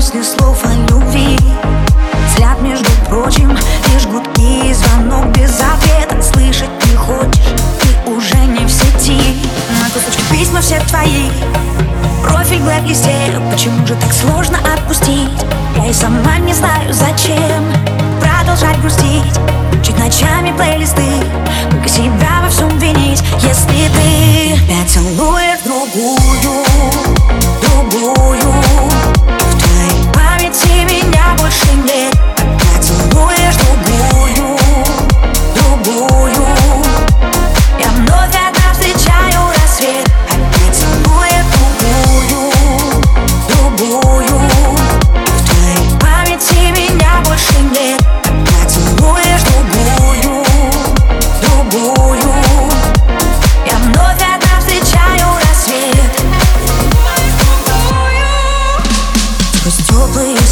сквозь слов о любви. Взгляд, между прочим, лишь гудки и звонок без ответа. Слышать не хочешь, ты уже не в сети. На кусочки письма все твои Профиль Блэк листею Почему же так сложно отпустить? Я и сама не знаю зачем Продолжать грустить. Чуть ночами плейлисты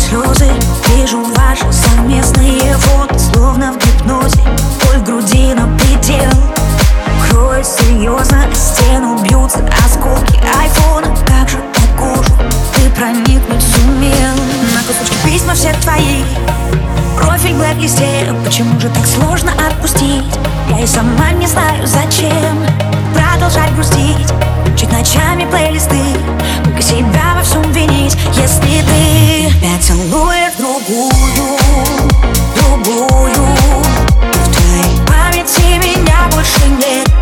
слезы. Вижу ваши совместные фото Словно в гипнозе. Боль в груди на предел. Кровь серьезно о стену бьются Осколки айфона. Как же по кожу ты проникнуть сумел? На кусочки письма все твои. Профиль в блэк-листе Почему же так сложно отпустить? Я и сама не знаю зачем Продолжать грустить. Чуть ночами плейлисты. тобою В твоей памяти меня больше нет.